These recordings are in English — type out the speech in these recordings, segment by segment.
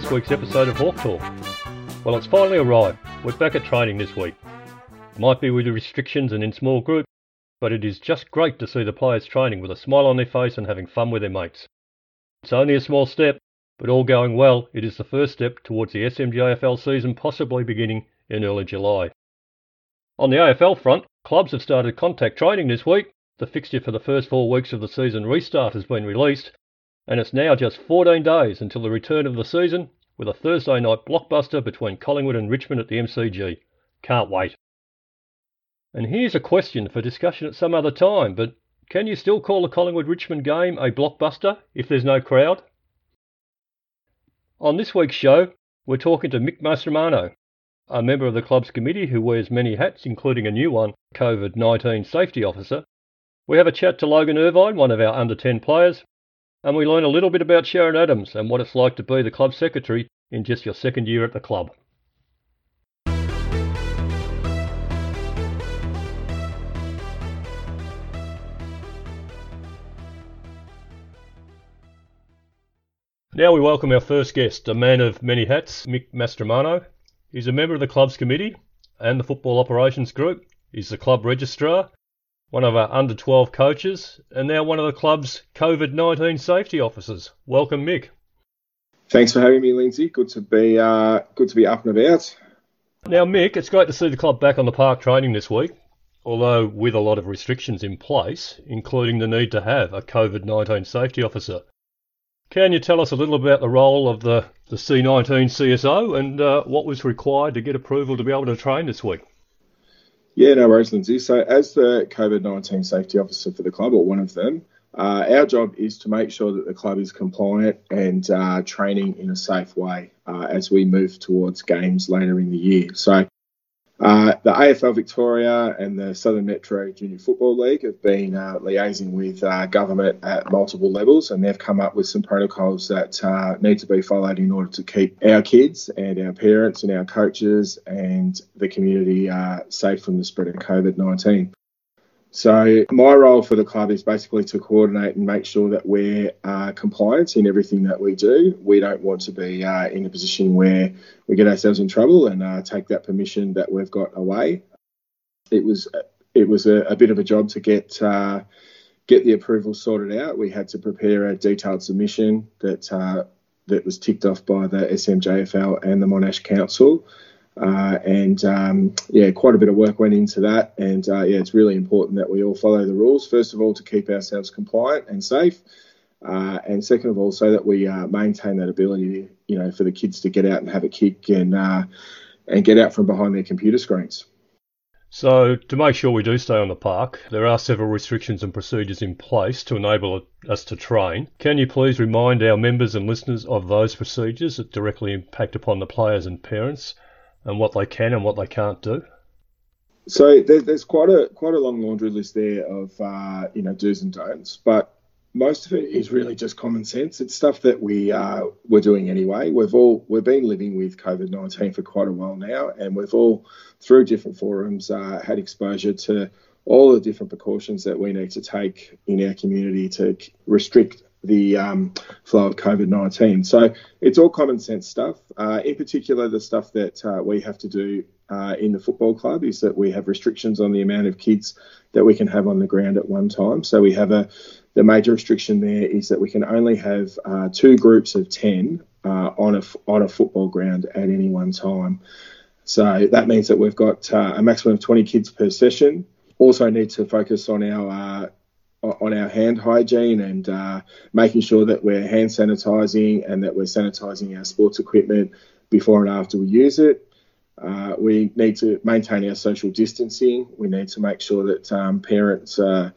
this week's episode of Hawk Talk. Well, it's finally arrived. We're back at training this week. Might be with the restrictions and in small groups, but it is just great to see the players training with a smile on their face and having fun with their mates. It's only a small step, but all going well, it is the first step towards the SMGAFL season possibly beginning in early July. On the AFL front, clubs have started contact training this week. The fixture for the first four weeks of the season restart has been released, and it's now just 14 days until the return of the season with a Thursday night blockbuster between Collingwood and Richmond at the MCG. Can't wait. And here's a question for discussion at some other time, but can you still call the Collingwood Richmond game a blockbuster if there's no crowd? On this week's show, we're talking to Mick Mastromanno, a member of the club's committee who wears many hats, including a new one, COVID 19 safety officer. We have a chat to Logan Irvine, one of our under 10 players, and we learn a little bit about Sharon Adams and what it's like to be the club secretary in just your second year at the club. Now we welcome our first guest, a man of many hats, Mick Mastromanno. He's a member of the club's committee and the football operations group. He's the club registrar one of our under 12 coaches, and now one of the club's COVID 19 safety officers. Welcome, Mick. Thanks for having me, Lindsay. Good to be uh, good to be up and about. Now, Mick, it's great to see the club back on the park training this week, although with a lot of restrictions in place, including the need to have a COVID 19 safety officer. Can you tell us a little about the role of the, the C19 CSO and uh, what was required to get approval to be able to train this week? Yeah, no worries, Lindsay. So, as the COVID 19 safety officer for the club, or one of them, uh, our job is to make sure that the club is compliant and uh, training in a safe way uh, as we move towards games later in the year. So, uh, the AFL Victoria and the Southern Metro Junior Football League have been uh, liaising with uh, government at multiple levels, and they've come up with some protocols that uh, need to be followed in order to keep our kids and our parents and our coaches and the community uh, safe from the spread of COVID 19. So my role for the club is basically to coordinate and make sure that we're uh, compliant in everything that we do. We don't want to be uh, in a position where we get ourselves in trouble and uh, take that permission that we've got away. It was it was a, a bit of a job to get uh, get the approval sorted out. We had to prepare a detailed submission that uh, that was ticked off by the SMJFL and the Monash Council. Uh, and um, yeah, quite a bit of work went into that. And uh, yeah, it's really important that we all follow the rules. First of all, to keep ourselves compliant and safe, uh, and second of all, so that we uh, maintain that ability, you know, for the kids to get out and have a kick and uh, and get out from behind their computer screens. So, to make sure we do stay on the park, there are several restrictions and procedures in place to enable us to train. Can you please remind our members and listeners of those procedures that directly impact upon the players and parents? And what they can and what they can't do? So there's quite a quite a long laundry list there of uh, you know do's and don'ts, but most of it is really just common sense. It's stuff that we uh, we're doing anyway. We've all we've been living with COVID nineteen for quite a while now, and we've all through different forums uh, had exposure to all the different precautions that we need to take in our community to restrict the um, flow of COVID 19. So it's all common sense stuff. Uh, in particular, the stuff that uh, we have to do uh, in the football club is that we have restrictions on the amount of kids that we can have on the ground at one time. So we have a the major restriction there is that we can only have uh, two groups of 10 uh, on a on a football ground at any one time. So that means that we've got uh, a maximum of 20 kids per session. Also need to focus on our on our hand hygiene and uh, making sure that we're hand sanitizing and that we're sanitizing our sports equipment before and after we use it. Uh, we need to maintain our social distancing. We need to make sure that um, parents uh,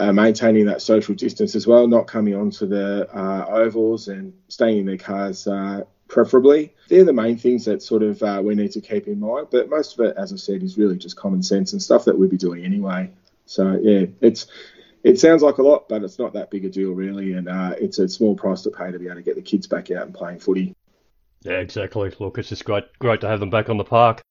are maintaining that social distance as well, not coming onto the uh, ovals and staying in their cars uh, preferably. They're the main things that sort of uh, we need to keep in mind. But most of it, as I said, is really just common sense and stuff that we'd be doing anyway. So yeah, it's it sounds like a lot, but it's not that big a deal really, and uh, it's a small price to pay to be able to get the kids back out and playing footy. Yeah, exactly. Look, it's just great, great to have them back on the park.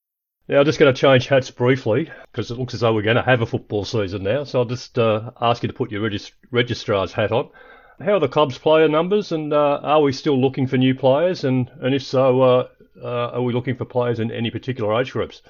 Now, I'm just going to change hats briefly because it looks as though we're going to have a football season now. So I'll just uh, ask you to put your regist- registrar's hat on. How are the club's player numbers, and uh, are we still looking for new players? And, and if so, uh, uh, are we looking for players in any particular age groups?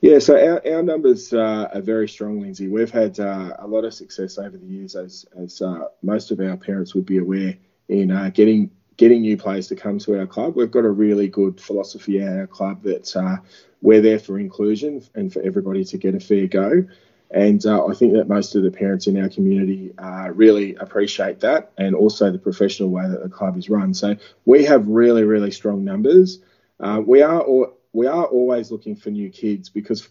Yeah, so our, our numbers uh, are very strong, Lindsay. We've had uh, a lot of success over the years, as, as uh, most of our parents would be aware, in uh, getting getting new players to come to our club. We've got a really good philosophy at our club that uh, we're there for inclusion and for everybody to get a fair go. And uh, I think that most of the parents in our community really appreciate that and also the professional way that the club is run. So we have really, really strong numbers. we are all, we are always looking for new kids because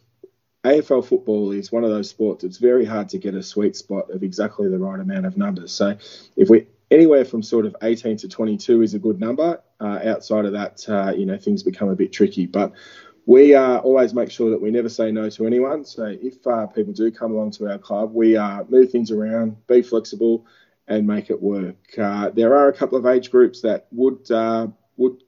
AFL football is one of those sports. It's very hard to get a sweet spot of exactly the right amount of numbers. So if we anywhere from sort of 18 to 22 is a good number. Uh, outside of that, uh, you know, things become a bit tricky. But we uh, always make sure that we never say no to anyone. So if uh, people do come along to our club, we uh, move things around, be flexible, and make it work. Uh, there are a couple of age groups that would would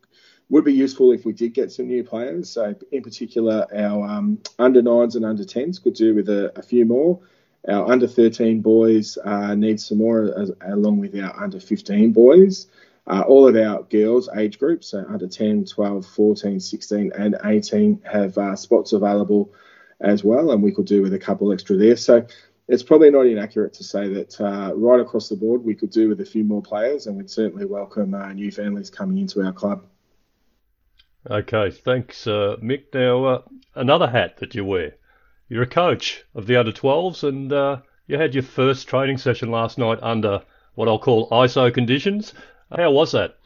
would be useful if we did get some new players. So, in particular, our um, under nines and under 10s could do with a, a few more. Our under 13 boys uh, need some more, as, along with our under 15 boys. Uh, all of our girls' age groups, so under 10, 12, 14, 16, and 18, have uh, spots available as well, and we could do with a couple extra there. So, it's probably not inaccurate to say that uh, right across the board we could do with a few more players, and we'd certainly welcome uh, new families coming into our club. Okay, thanks, uh, Mick. Now, uh, another hat that you wear. You're a coach of the under 12s, and uh, you had your first training session last night under what I'll call ISO conditions. How was that?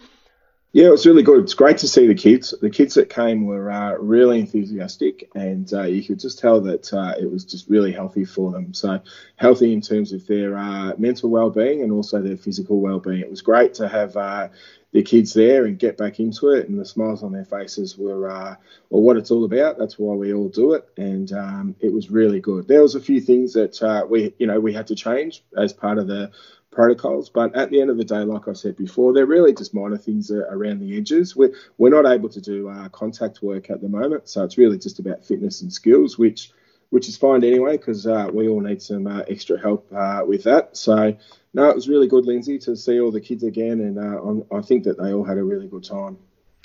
Yeah, it was really good. It's great to see the kids. The kids that came were uh, really enthusiastic, and uh, you could just tell that uh, it was just really healthy for them. So, healthy in terms of their uh, mental well-being and also their physical well-being. It was great to have uh, the kids there and get back into it, and the smiles on their faces were uh, well what it's all about. That's why we all do it, and um, it was really good. There was a few things that we you know we had to change as part of the protocols, but at the end of the day, like I said before, they're really just minor things around the edges. We're we're not able to do uh, contact work at the moment, so it's really just about fitness and skills, which which is fine anyway because uh, we all need some uh, extra help uh, with that. So no, it was really good, Lindsay, to see all the kids again, and uh, I think that they all had a really good time.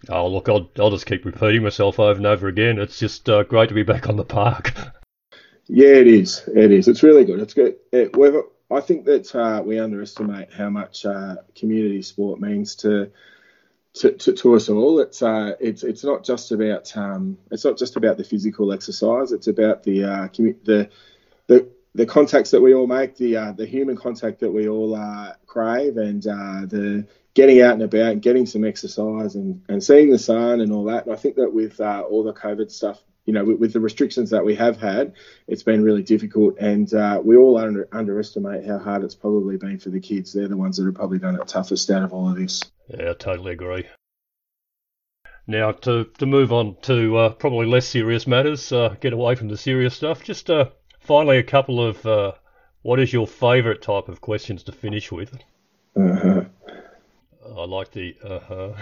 Oh, look, I'll, I'll just keep repeating myself over and over again. It's just uh, great to be back on the park. yeah, it is. It is. It's really good. It's good. It, I think that uh, we underestimate how much uh, community sport means to, to, to, to us all. It's uh, it's it's not just about um, it's not just about the physical exercise. It's about the uh, commu- the the the contacts that we all make, the uh, the human contact that we all uh, crave, and the getting out and about and getting some exercise and, and seeing the sun and all that. And I think that with all the COVID stuff, you know, with, with, the restrictions that we have had, it's been really difficult, and uh, we all under, underestimate how hard it's probably been for the kids. They're the ones that have probably done it toughest out of all of this. Yeah, I totally agree. Now, to, to move on to uh, probably less serious matters, get away from the serious stuff, just finally, a couple of uh, what is your favourite type of questions to finish with? Uh-huh. I like the uh-huh.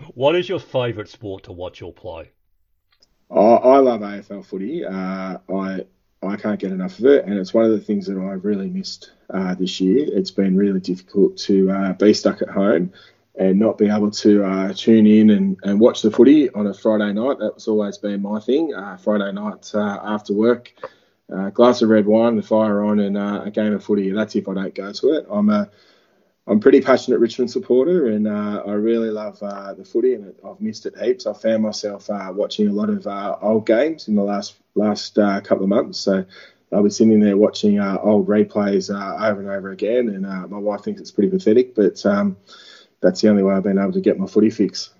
what is your favourite sport to watch or play? I, I love AFL footy. Uh, I I can't get enough of it, and it's one of the things that I've really missed uh, this year. It's been really difficult to uh, be stuck at home and not be able to uh, tune in and, and watch the footy on a Friday night. That's always been my thing. Uh, Friday night uh, after work, a glass of red wine, the fire on, and uh, a game of footy. That's if I don't go to it. I'm a I'm pretty passionate Richmond supporter, and uh, I really love uh, the footy, and I've missed it heaps. I found myself watching a lot of old games in the last last couple of months. So I'll be sitting there watching old replays over and over again, and my wife thinks it's pretty pathetic, but um, that's the only way I've been able to get my footy fix.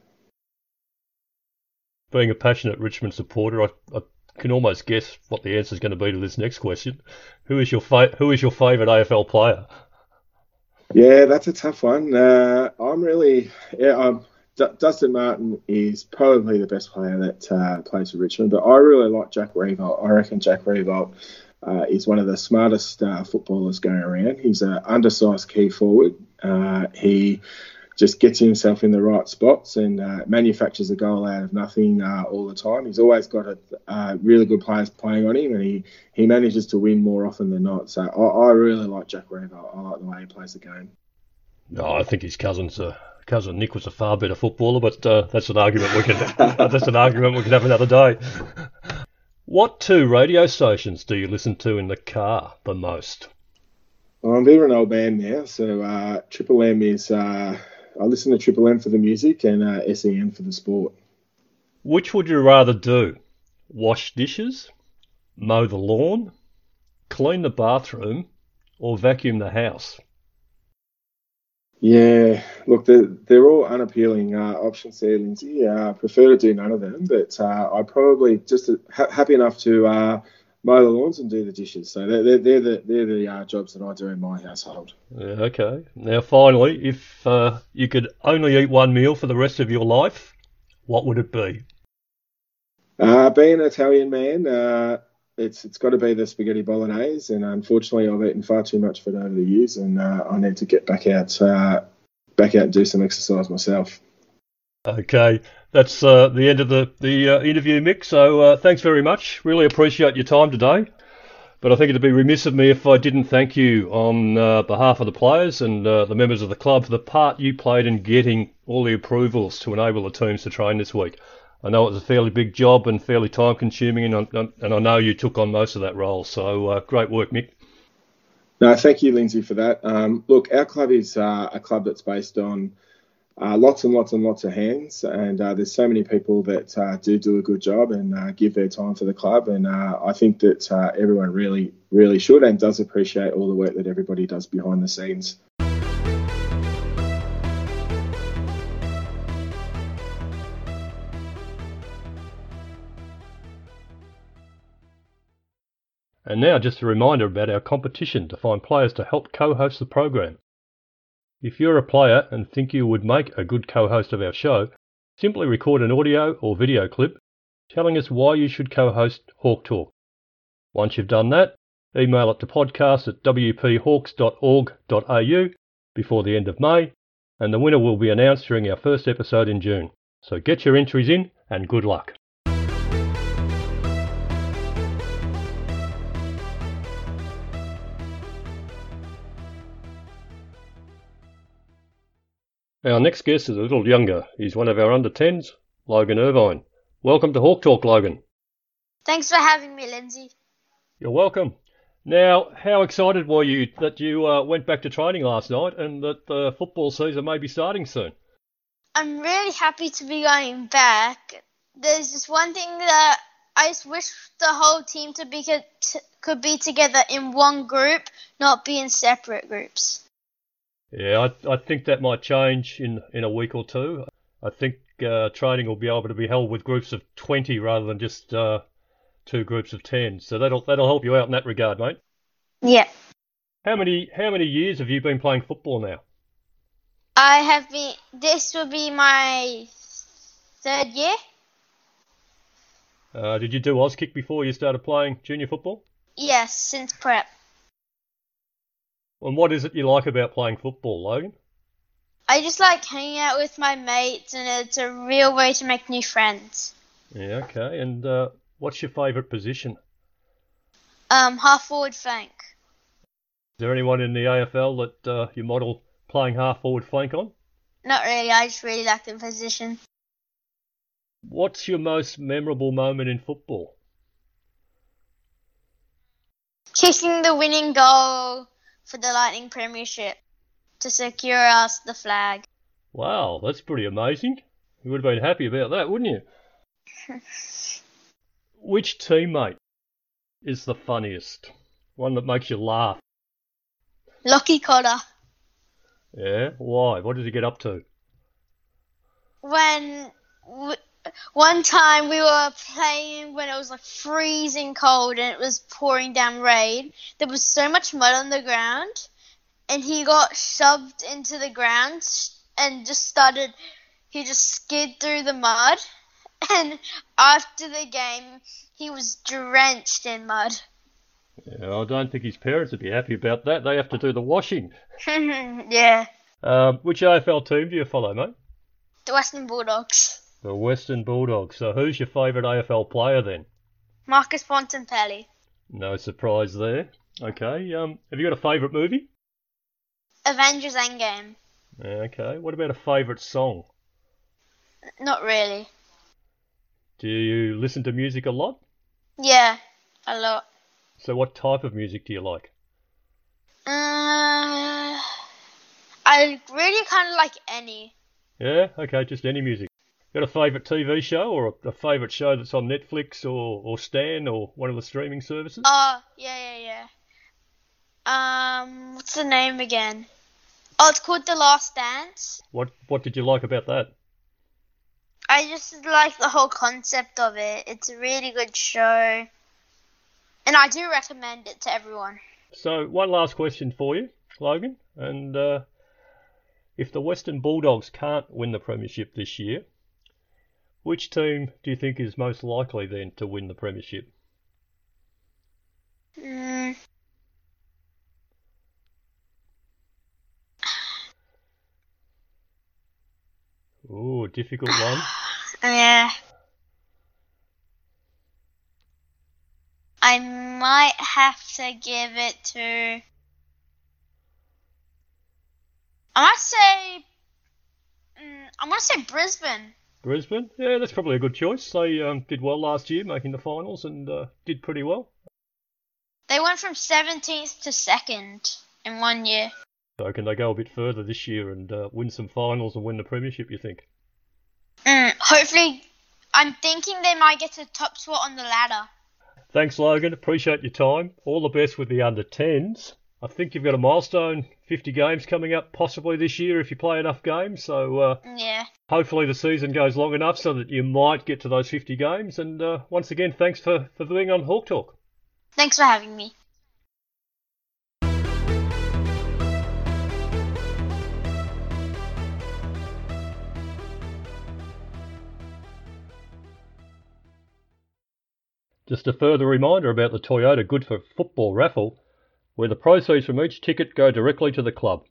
Being a passionate Richmond supporter, I, I can almost guess what the answer is going to be to this next question. Who is your fa- who is your favourite AFL player? Yeah, that's a tough one. Uh, I'm really yeah. D- Dustin Martin is probably the best player that uh, plays for Richmond, but I really like Jack Riewoldt. I reckon Jack Riewoldt uh, is one of the smartest uh, footballers going around. He's an undersized key forward. Uh, he just gets himself in the right spots and uh, manufactures a goal out of nothing uh, all the time. He's always got a, uh, really good players playing on him, and he, he manages to win more often than not. So I, I really like Jack Reeve. I, I, like the way he plays the game. No, I think his cousin's uh, cousin Nick was a far better footballer, but uh, that's an argument we can that's an argument we can have another day. What two radio stations do you listen to in the car the most? Well, I'm a bit of an old man now, so uh, Triple M is I listen to Triple M for the music and uh, SEN for the sport. Which would you rather do? Wash dishes, mow the lawn, clean the bathroom, or vacuum the house? Yeah, look, they're, they're all unappealing uh, options there, Lindsay. Uh, I prefer to do none of them, but uh, I probably just ha- happy enough to uh, mow the lawns and do the dishes. So they're, they're, the they're the uh, jobs that I do in my household. Yeah, okay. Now, finally, if uh, you could only eat one meal for the rest of your life, what would it be? Uh, being an Italian man, uh, it's it's got to be the spaghetti bolognese, and unfortunately, I've eaten far too much of it over the years, and uh, I need to get back out uh, back out and do some exercise myself. Okay, that's uh, the end of the the uh, interview, Mick. So uh, thanks very much. Really appreciate your time today. But I think it'd be remiss of me if I didn't thank you on uh, behalf of the players and uh, the members of the club for the part you played in getting all the approvals to enable the teams to train this week. I know it was a fairly big job and fairly time consuming, and I, and I know you took on most of that role. So uh, great work, Mick. No, thank you, Lindsay, for that. Um, look, our club is a club that's based on uh, lots and lots and lots of hands, and uh, there's so many people that uh, do do a good job and uh, give their time for the club, and uh, I think that uh, everyone really, really should and does appreciate all the work that everybody does behind the scenes. And now, just a reminder about our competition to find players to help co host the program. If you're a player and think you would make a good co-host of our show, simply record an audio or video clip telling us why you should co-host Hawk Talk. Once you've done that, email it to podcast at wphawks.org.au before the end of May, and the winner will be announced during our first episode in June. So get your entries in and good luck. Our next guest is a little younger. He's one of our under 10s, Logan Irvine. Welcome to Hawk Talk, Logan. Thanks for having me, Lindsay. You're welcome. Now, how excited were you that you uh, went back to training last night and that the football season may be starting soon? I'm really happy to be going back. There's just one thing that I just wish the whole team to be could, could be together in one group, not be in separate groups. Yeah, I, I think that might change in, in a week or two. I think uh, training will be able to be held with groups of 20 rather than just uh, two groups of 10. So that'll that'll help you out in that regard, mate. Yeah. How many how many years have you been playing football now? I have been. This will be my third year. Uh, did you do Auskick before you started playing junior football? Yes, since prep. And what is it you like about playing football, Logan? I just like hanging out with my mates, and it's a real way to make new friends. Yeah, okay. And uh, what's your favourite position? Um, half forward flank. Is there anyone in the AFL that uh, you model playing half forward flank on? Not really. I just really like the position. What's your most memorable moment in football? Kicking the winning goal for the Lightning Premiership to secure us the flag. Wow, that's pretty amazing. You would have been happy about that, wouldn't you? Which teammate is the funniest? One that makes you laugh? Lockie Cotter. Yeah, why? What did he get up to? When one time we were playing when it was like freezing cold and it was pouring down rain. There was so much mud on the ground, and he got shoved into the ground and just started. He just skid through the mud, and after the game, he was drenched in mud. Yeah, I don't think his parents would be happy about that. They have to do the washing. yeah. Um, which AFL team do you follow, mate? The Western Bulldogs. The Western Bulldogs. So who's your favourite AFL player then? Marcus Bontempelli. No surprise there. Okay. Um, have you got a favourite movie? Avengers Endgame. Okay. What about a favourite song? Not really. Do you listen to music a lot? Yeah, a lot. So what type of music do you like? Uh, I really kind of like any. Yeah. Okay. Just any music. Got a favourite TV show or a, a favourite show that's on Netflix or, or Stan or one of the streaming services? Oh, yeah, yeah, yeah. Um, what's the name again? Oh, it's called The Last Dance. What What did you like about that? I just like the whole concept of it. It's a really good show. And I do recommend it to everyone. So one last question for you, Logan, and uh, if the Western Bulldogs can't win the premiership this year, which team do you think is most likely then to win the premiership? Mm. Ooh, difficult one. Yeah. I might have to give it to. I might say. Mm, I'm gonna say Brisbane. Brisbane? Yeah, that's probably a good choice. They um, did well last year, making the finals, and uh, did pretty well. They went from 17th to 2nd in one year. So can they go a bit further this year and uh, win some finals and win the premiership? You think? Mm, hopefully, I'm thinking they might get a top spot on the ladder. Thanks, Logan. Appreciate your time. All the best with the under 10s. I think you've got a milestone 50 games coming up possibly this year if you play enough games. So uh, Yeah. hopefully the season goes long enough so that you might get to those 50 games. And uh, once again, thanks for, for being on Hawk Talk. Thanks for having me. Just a further reminder about the Toyota Good for Football raffle, where the proceeds from each ticket go directly to the club.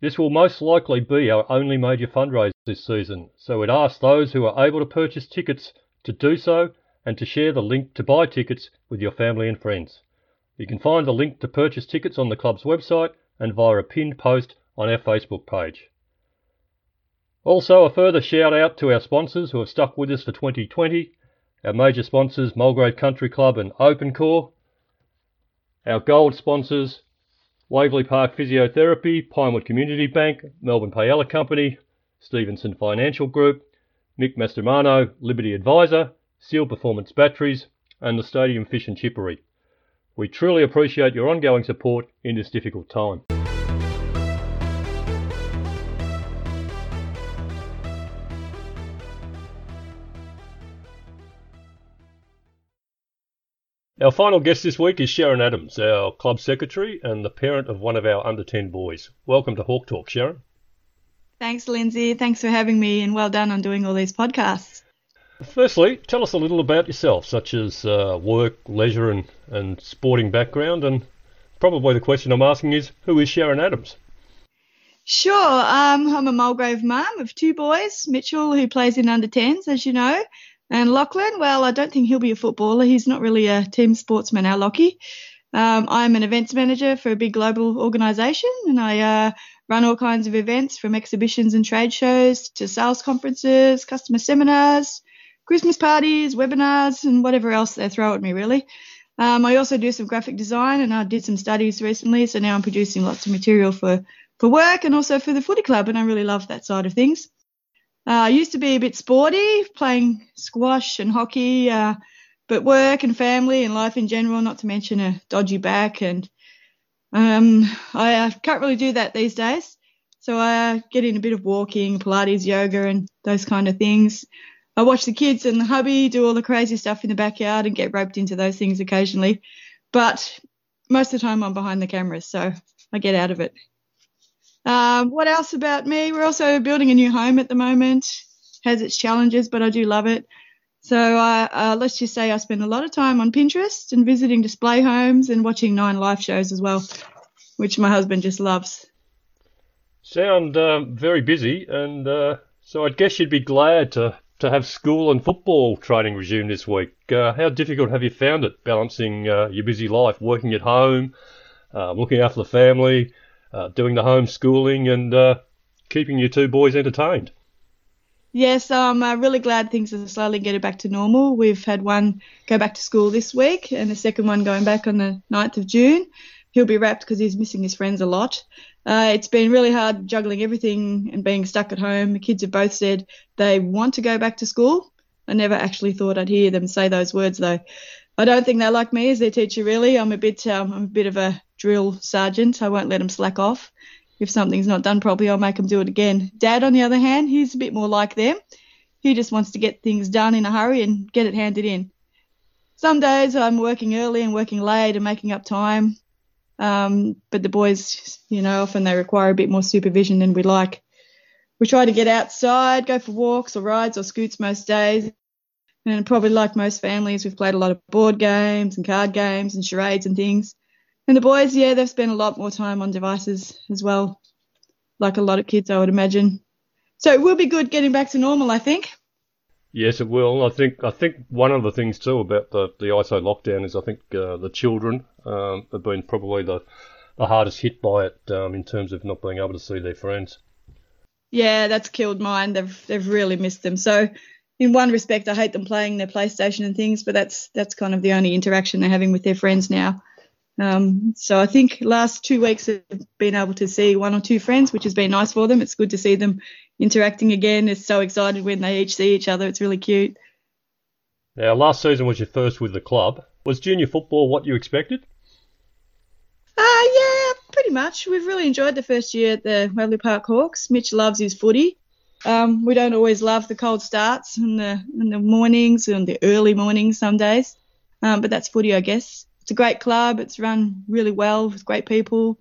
This will most likely be our only major fundraiser this season, so we'd ask those who are able to purchase tickets to do so and to share the link to buy tickets with your family and friends. You can find the link to purchase tickets on the club's website and via a pinned post on our Facebook page. Also, a further shout out to our sponsors who have stuck with us for 2020 our major sponsors Mulgrave Country Club and OpenCore, our gold sponsors Waverley Park Physiotherapy, Pinewood Community Bank, Melbourne Paella Company, Stevenson Financial Group, Mick Mastromanno, Liberty Advisor, Seal Performance Batteries, and the Stadium Fish and Chippery. We truly appreciate your ongoing support in this difficult time. Our final guest this week is Sharon Adams, our club secretary and the parent of one of our under 10 boys. Welcome to Hawk Talk, Sharon. Thanks, Lindsay. Thanks for having me, and well done on doing all these podcasts. Firstly, tell us a little about yourself, such as uh, work, leisure, and, and sporting background. And probably the question I'm asking is who is Sharon Adams? Sure. Um, I'm a Mulgrave mum of two boys Mitchell, who plays in under 10s, as you know, and Lachlan. Well, I don't think he'll be a footballer. He's not really a team sportsman, our Lockie. Um, I'm an events manager for a big global organisation, and I uh, run all kinds of events from exhibitions and trade shows to sales conferences, customer seminars, Christmas parties, webinars, and whatever else they throw at me, really. Um, I also do some graphic design, and I did some studies recently, so now I'm producing lots of material for, for work and also for the footy club, and I really love that side of things. Uh, I used to be a bit sporty, playing squash and hockey, uh, but work and family and life in general, not to mention a dodgy back, and um, I uh, can't really do that these days. So I uh, get in a bit of walking, Pilates, yoga, and those kind of things. I watch the kids and the hubby do all the crazy stuff in the backyard and get roped into those things occasionally. But most of the time I'm behind the cameras, so I get out of it. Um, what else about me? We're also building a new home at the moment. Has its challenges, but I do love it. So uh, uh, let's just say I spend a lot of time on Pinterest and visiting display homes and watching Nine Live shows as well, which my husband just loves. sound um, very busy, and uh, so I guess you'd be glad to, to have school and football training resume this week. Uh, how difficult have you found it balancing uh, your busy life, working at home, uh, looking after the family, uh, doing the homeschooling, and keeping your two boys entertained? Yes, I'm uh, really glad things are slowly getting back to normal. We've had one go back to school this week and the second one going back on the 9th of June. He'll be rapt because he's missing his friends a lot. Uh, it's been really hard juggling everything and being stuck at home. The kids have both said they want to go back to school. I never actually thought I'd hear them say those words though. I don't think they like me as their teacher really. I'm a bit um, I'm a bit of a drill sergeant. I won't let him slack off if something's not done properly, I'll make him do it again. Dad, on the other hand, he's a bit more like them. He just wants to get things done in a hurry and get it handed in. Some days I'm working early and working late and making up time. Um, but the boys, you know, often they require a bit more supervision than we like. We try to get outside, go for walks or rides or scoots most days. And probably like most families, we've played a lot of board games and card games and charades and things. And the boys, yeah, they've spent a lot more time on devices as well, like a lot of kids, I would imagine. So it will be good getting back to normal, I think. Yes, it will. I think I think one of the things too about the the ISO lockdown is I think uh, the children um, have been probably the the hardest hit by it um, in terms of not being able to see their friends. Yeah, that's killed mine. They've they've really missed them. So in one respect, I hate them playing their PlayStation and things, but that's that's kind of the only interaction they're having with their friends now. Um, so I think last two weeks have been able to see one or two friends, which has been nice for them. It's good to see them interacting again. It's so excited when they each see each other. It's really cute. Now, last season was your first with the club. Was junior football what you expected? Uh, yeah, pretty much. We've really enjoyed the first year at the Waverley Park Hawks. Mitch loves his footy. Um, we don't always love the cold starts and the, and the mornings and the early mornings some days, um, but that's footy, I guess. It's a great club. It's run really well with great people.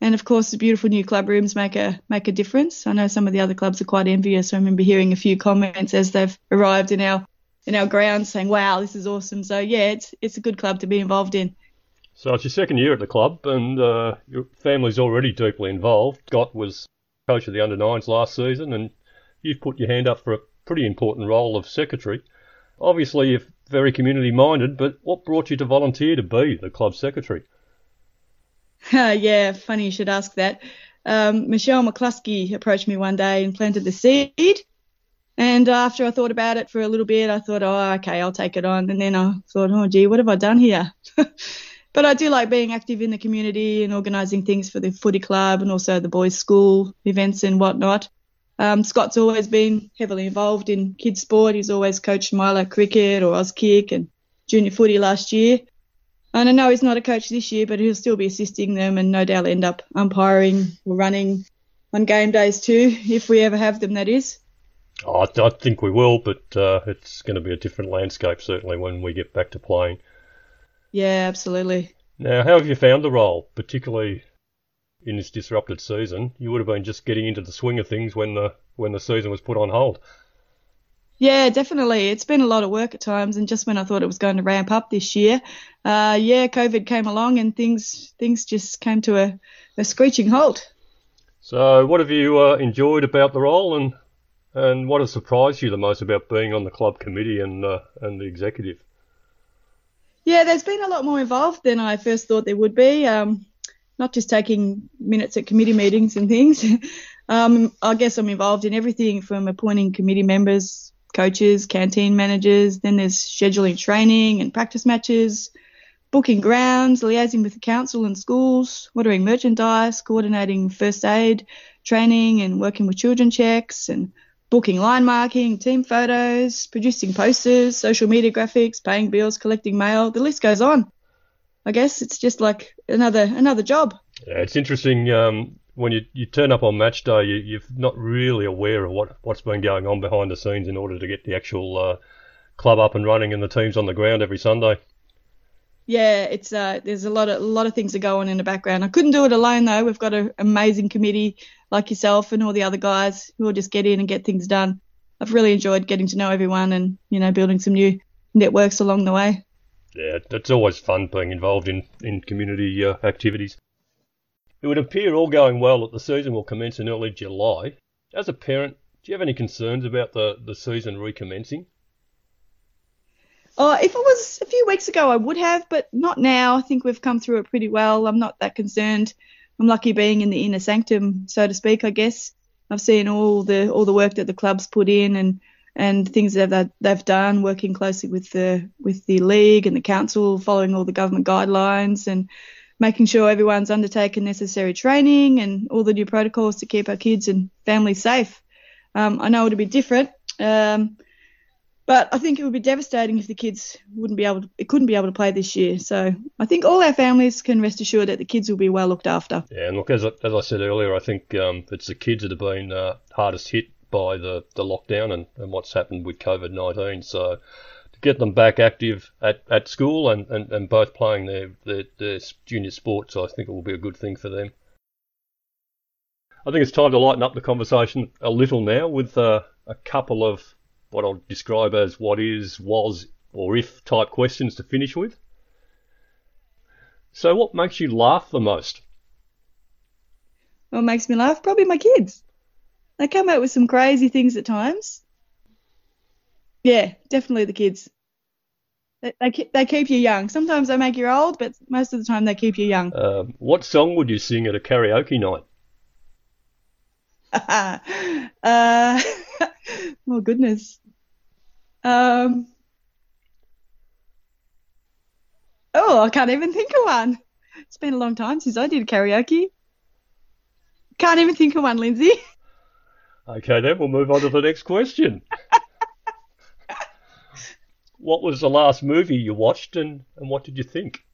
And of course, the beautiful new club rooms make a make a difference. I know some of the other clubs are quite envious. I remember hearing a few comments as they've arrived in our in our grounds saying, "Wow, this is awesome." So yeah, it's it's a good club to be involved in. So it's your second year at the club, and uh, your family's already deeply involved. Scott was coach of the under nines last season, and you've put your hand up for a pretty important role of secretary. Obviously, you're very community minded, but what brought you to volunteer to be the club secretary? Yeah, funny you should ask that. Um, Michelle McCluskey approached me one day and planted the seed. And after I thought about it for a little bit, I thought, oh, okay, I'll take it on. And then I thought, oh, gee, what have I done here? but I do like being active in the community and organising things for the footy club and also the boys' school events and whatnot. Um, Scott's always been heavily involved in kids sport. He's always coached Milo cricket or Auskick and junior footy last year. And I know he's not a coach this year, but he'll still be assisting them and no doubt end up umpiring or running on game days too, if we ever have them, that is. Oh, I, I think we will, but uh, it's going to be a different landscape certainly when we get back to playing. Yeah, absolutely. Now, how have you found the role, particularly in this disrupted season, you would have been just getting into the swing of things when the when the season was put on hold. Yeah, definitely. It's been a lot of work at times, and just when I thought it was going to ramp up this year, uh, yeah, COVID came along and things things just came to a, a screeching halt. So, what have you uh, enjoyed about the role, and and what has surprised you the most about being on the club committee and uh, and the executive? Yeah, there's been a lot more involved than I first thought there would be. Um, not just taking minutes at committee meetings and things. um, I guess I'm involved in everything from appointing committee members, coaches, canteen managers. Then there's scheduling training and practice matches, booking grounds, liaising with the council and schools, ordering merchandise, coordinating first aid training and working with children checks and booking line marking, team photos, producing posters, social media graphics, paying bills, collecting mail. The list goes on. I guess it's just like another another job. Yeah, it's interesting um, when you, you turn up on match day, you, you're not really aware of what what's been going on behind the scenes in order to get the actual uh, club up and running and the teams on the ground every Sunday. Yeah, it's uh, there's a lot of a lot of things that go on in the background. I couldn't do it alone though. We've got an amazing committee like yourself and all the other guys who will just get in and get things done. I've really enjoyed getting to know everyone and you know building some new networks along the way yeah, it's always fun being involved in in community uh, activities. It would appear all going well that the season will commence in early July. As a parent, do you have any concerns about the, the season recommencing? Oh, if it was a few weeks ago, I would have, but not now. I think we've come through it pretty well. I'm not that concerned. I'm lucky being in the inner sanctum, so to speak. I guess I've seen all the all the work that the clubs put in and and things that they've done, working closely with the with the league and the council, following all the government guidelines and making sure everyone's undertaken necessary training and all the new protocols to keep our kids and families safe. Um, I know it'll be different. Um, but I think it would be devastating if the kids wouldn't be able to, it couldn't be able to play this year. So I think all our families can rest assured that the kids will be well looked after. Yeah, and look, as I, as I said earlier, I think um, it's the kids that have been uh, hardest hit by the, the lockdown and, and what's happened with COVID 19. So to get them back active at, at school and, and, and both playing their, their, their junior sports, I think it will be a good thing for them. I think it's time to lighten up the conversation a little now with uh, a couple of what I'll describe as what is, was, or if type questions to finish with. So, what makes you laugh the most? What makes me laugh? Probably my kids. They come out with some crazy things at times. Yeah, definitely the kids. They, they, they keep you young. Sometimes they make you old, but most of the time they keep you young. Um, what song would you sing at a karaoke night? uh, oh goodness. Um, oh, I can't even think of one. It's been a long time since I did karaoke. Can't even think of one, Lindsay. Okay, then we'll move on to the next question. what was the last movie you watched and, and what did you think?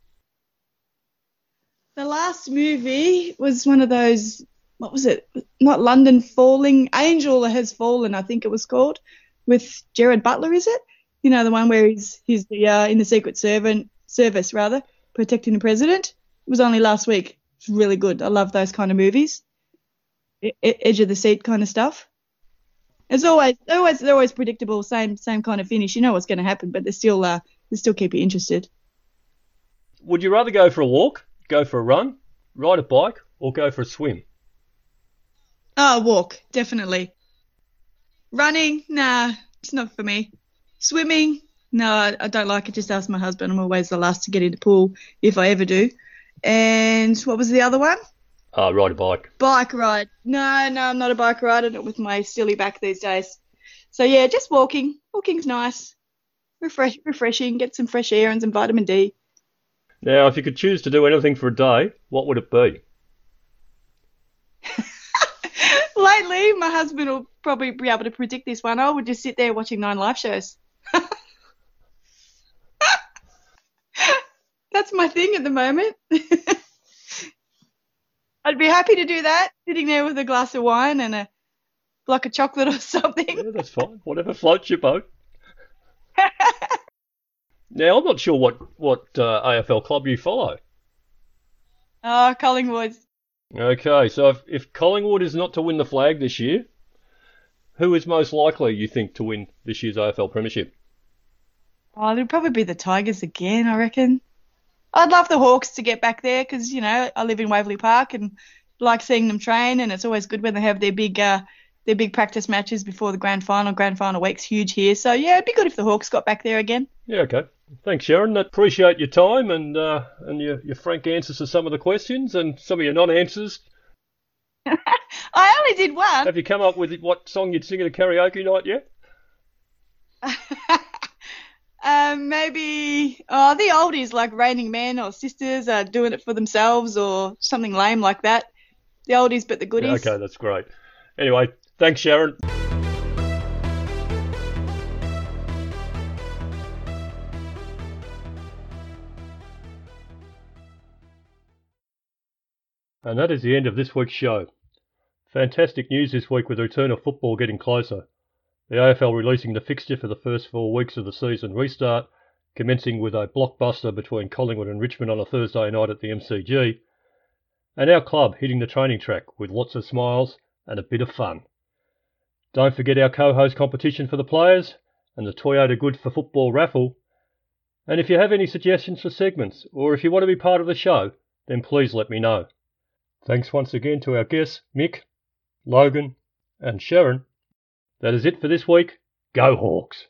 The last movie was one of those, what was it? Not London Falling, Angel Has Fallen, I think it was called with Jared Butler, is it? You know, the one where he's he's the uh, in the Secret Servant Service rather protecting the president. It was only last week. It's really good. I love those kind of movies. Edge of the seat kind of stuff. It's always always they're always predictable, same same kind of finish. You know what's going to happen, but they still uh, they still keep you interested. Would you rather go for a walk, go for a run, ride a bike, or go for a swim? Oh, walk definitely. Running, nah, it's not for me. Swimming, no, I, don't like it. Just ask my husband. I'm always the last to get in the pool if I ever do. And what was the other one? Uh, ride a bike. Bike ride. No, no, I'm not a bike rider. Not with my silly back these days. So yeah, just walking. Walking's nice. Refresh, refreshing. Get some fresh air and some vitamin D. Now, if you could choose to do anything for a day, what would it be? Lately, my husband will probably be able to predict this one. I would just sit there watching nine live shows. That's my thing at the moment. I'd be happy to do that, sitting there with a glass of wine and a block of chocolate or something. Yeah, that's fine. Whatever floats your boat. now, I'm not sure what what uh, AFL club you follow. Oh, Collingwood. Okay, so if, if Collingwood is not to win the flag this year, who is most likely, you think, to win this year's AFL Premiership? Oh, it'll probably be the Tigers again, I reckon. I'd love the Hawks to get back there because, you know, I live in Waverley Park and like seeing them train, and it's always good when they have their big uh, their big practice matches before the grand final. Grand final week's huge here, so yeah, it'd be good if the Hawks got back there again. Yeah, okay. Thanks, Sharon. Appreciate your time and uh, and your, your frank answers to some of the questions and some of your non-answers. I only did one. Have you come up with what song you'd sing at a karaoke night yet? um, maybe oh the oldies like Raining Men or Sisters are doing it for themselves or something lame like that. The oldies but the goodies. Yeah, okay, that's great. Anyway, thanks, Sharon. And that is the end of this week's show. Fantastic news this week with the return of football getting closer. The AFL releasing the fixture for the first four weeks of the season restart, commencing with a blockbuster between Collingwood and Richmond on a Thursday night at the MCG, and our club hitting the training track with lots of smiles and a bit of fun. Don't forget our co-host competition for the players and the Toyota Good for Football raffle. And if you have any suggestions for segments, or if you want to be part of the show, then please let me know. Thanks once again to our guests, Mick, Logan, and Sharon. That is it for this week. Go Hawks!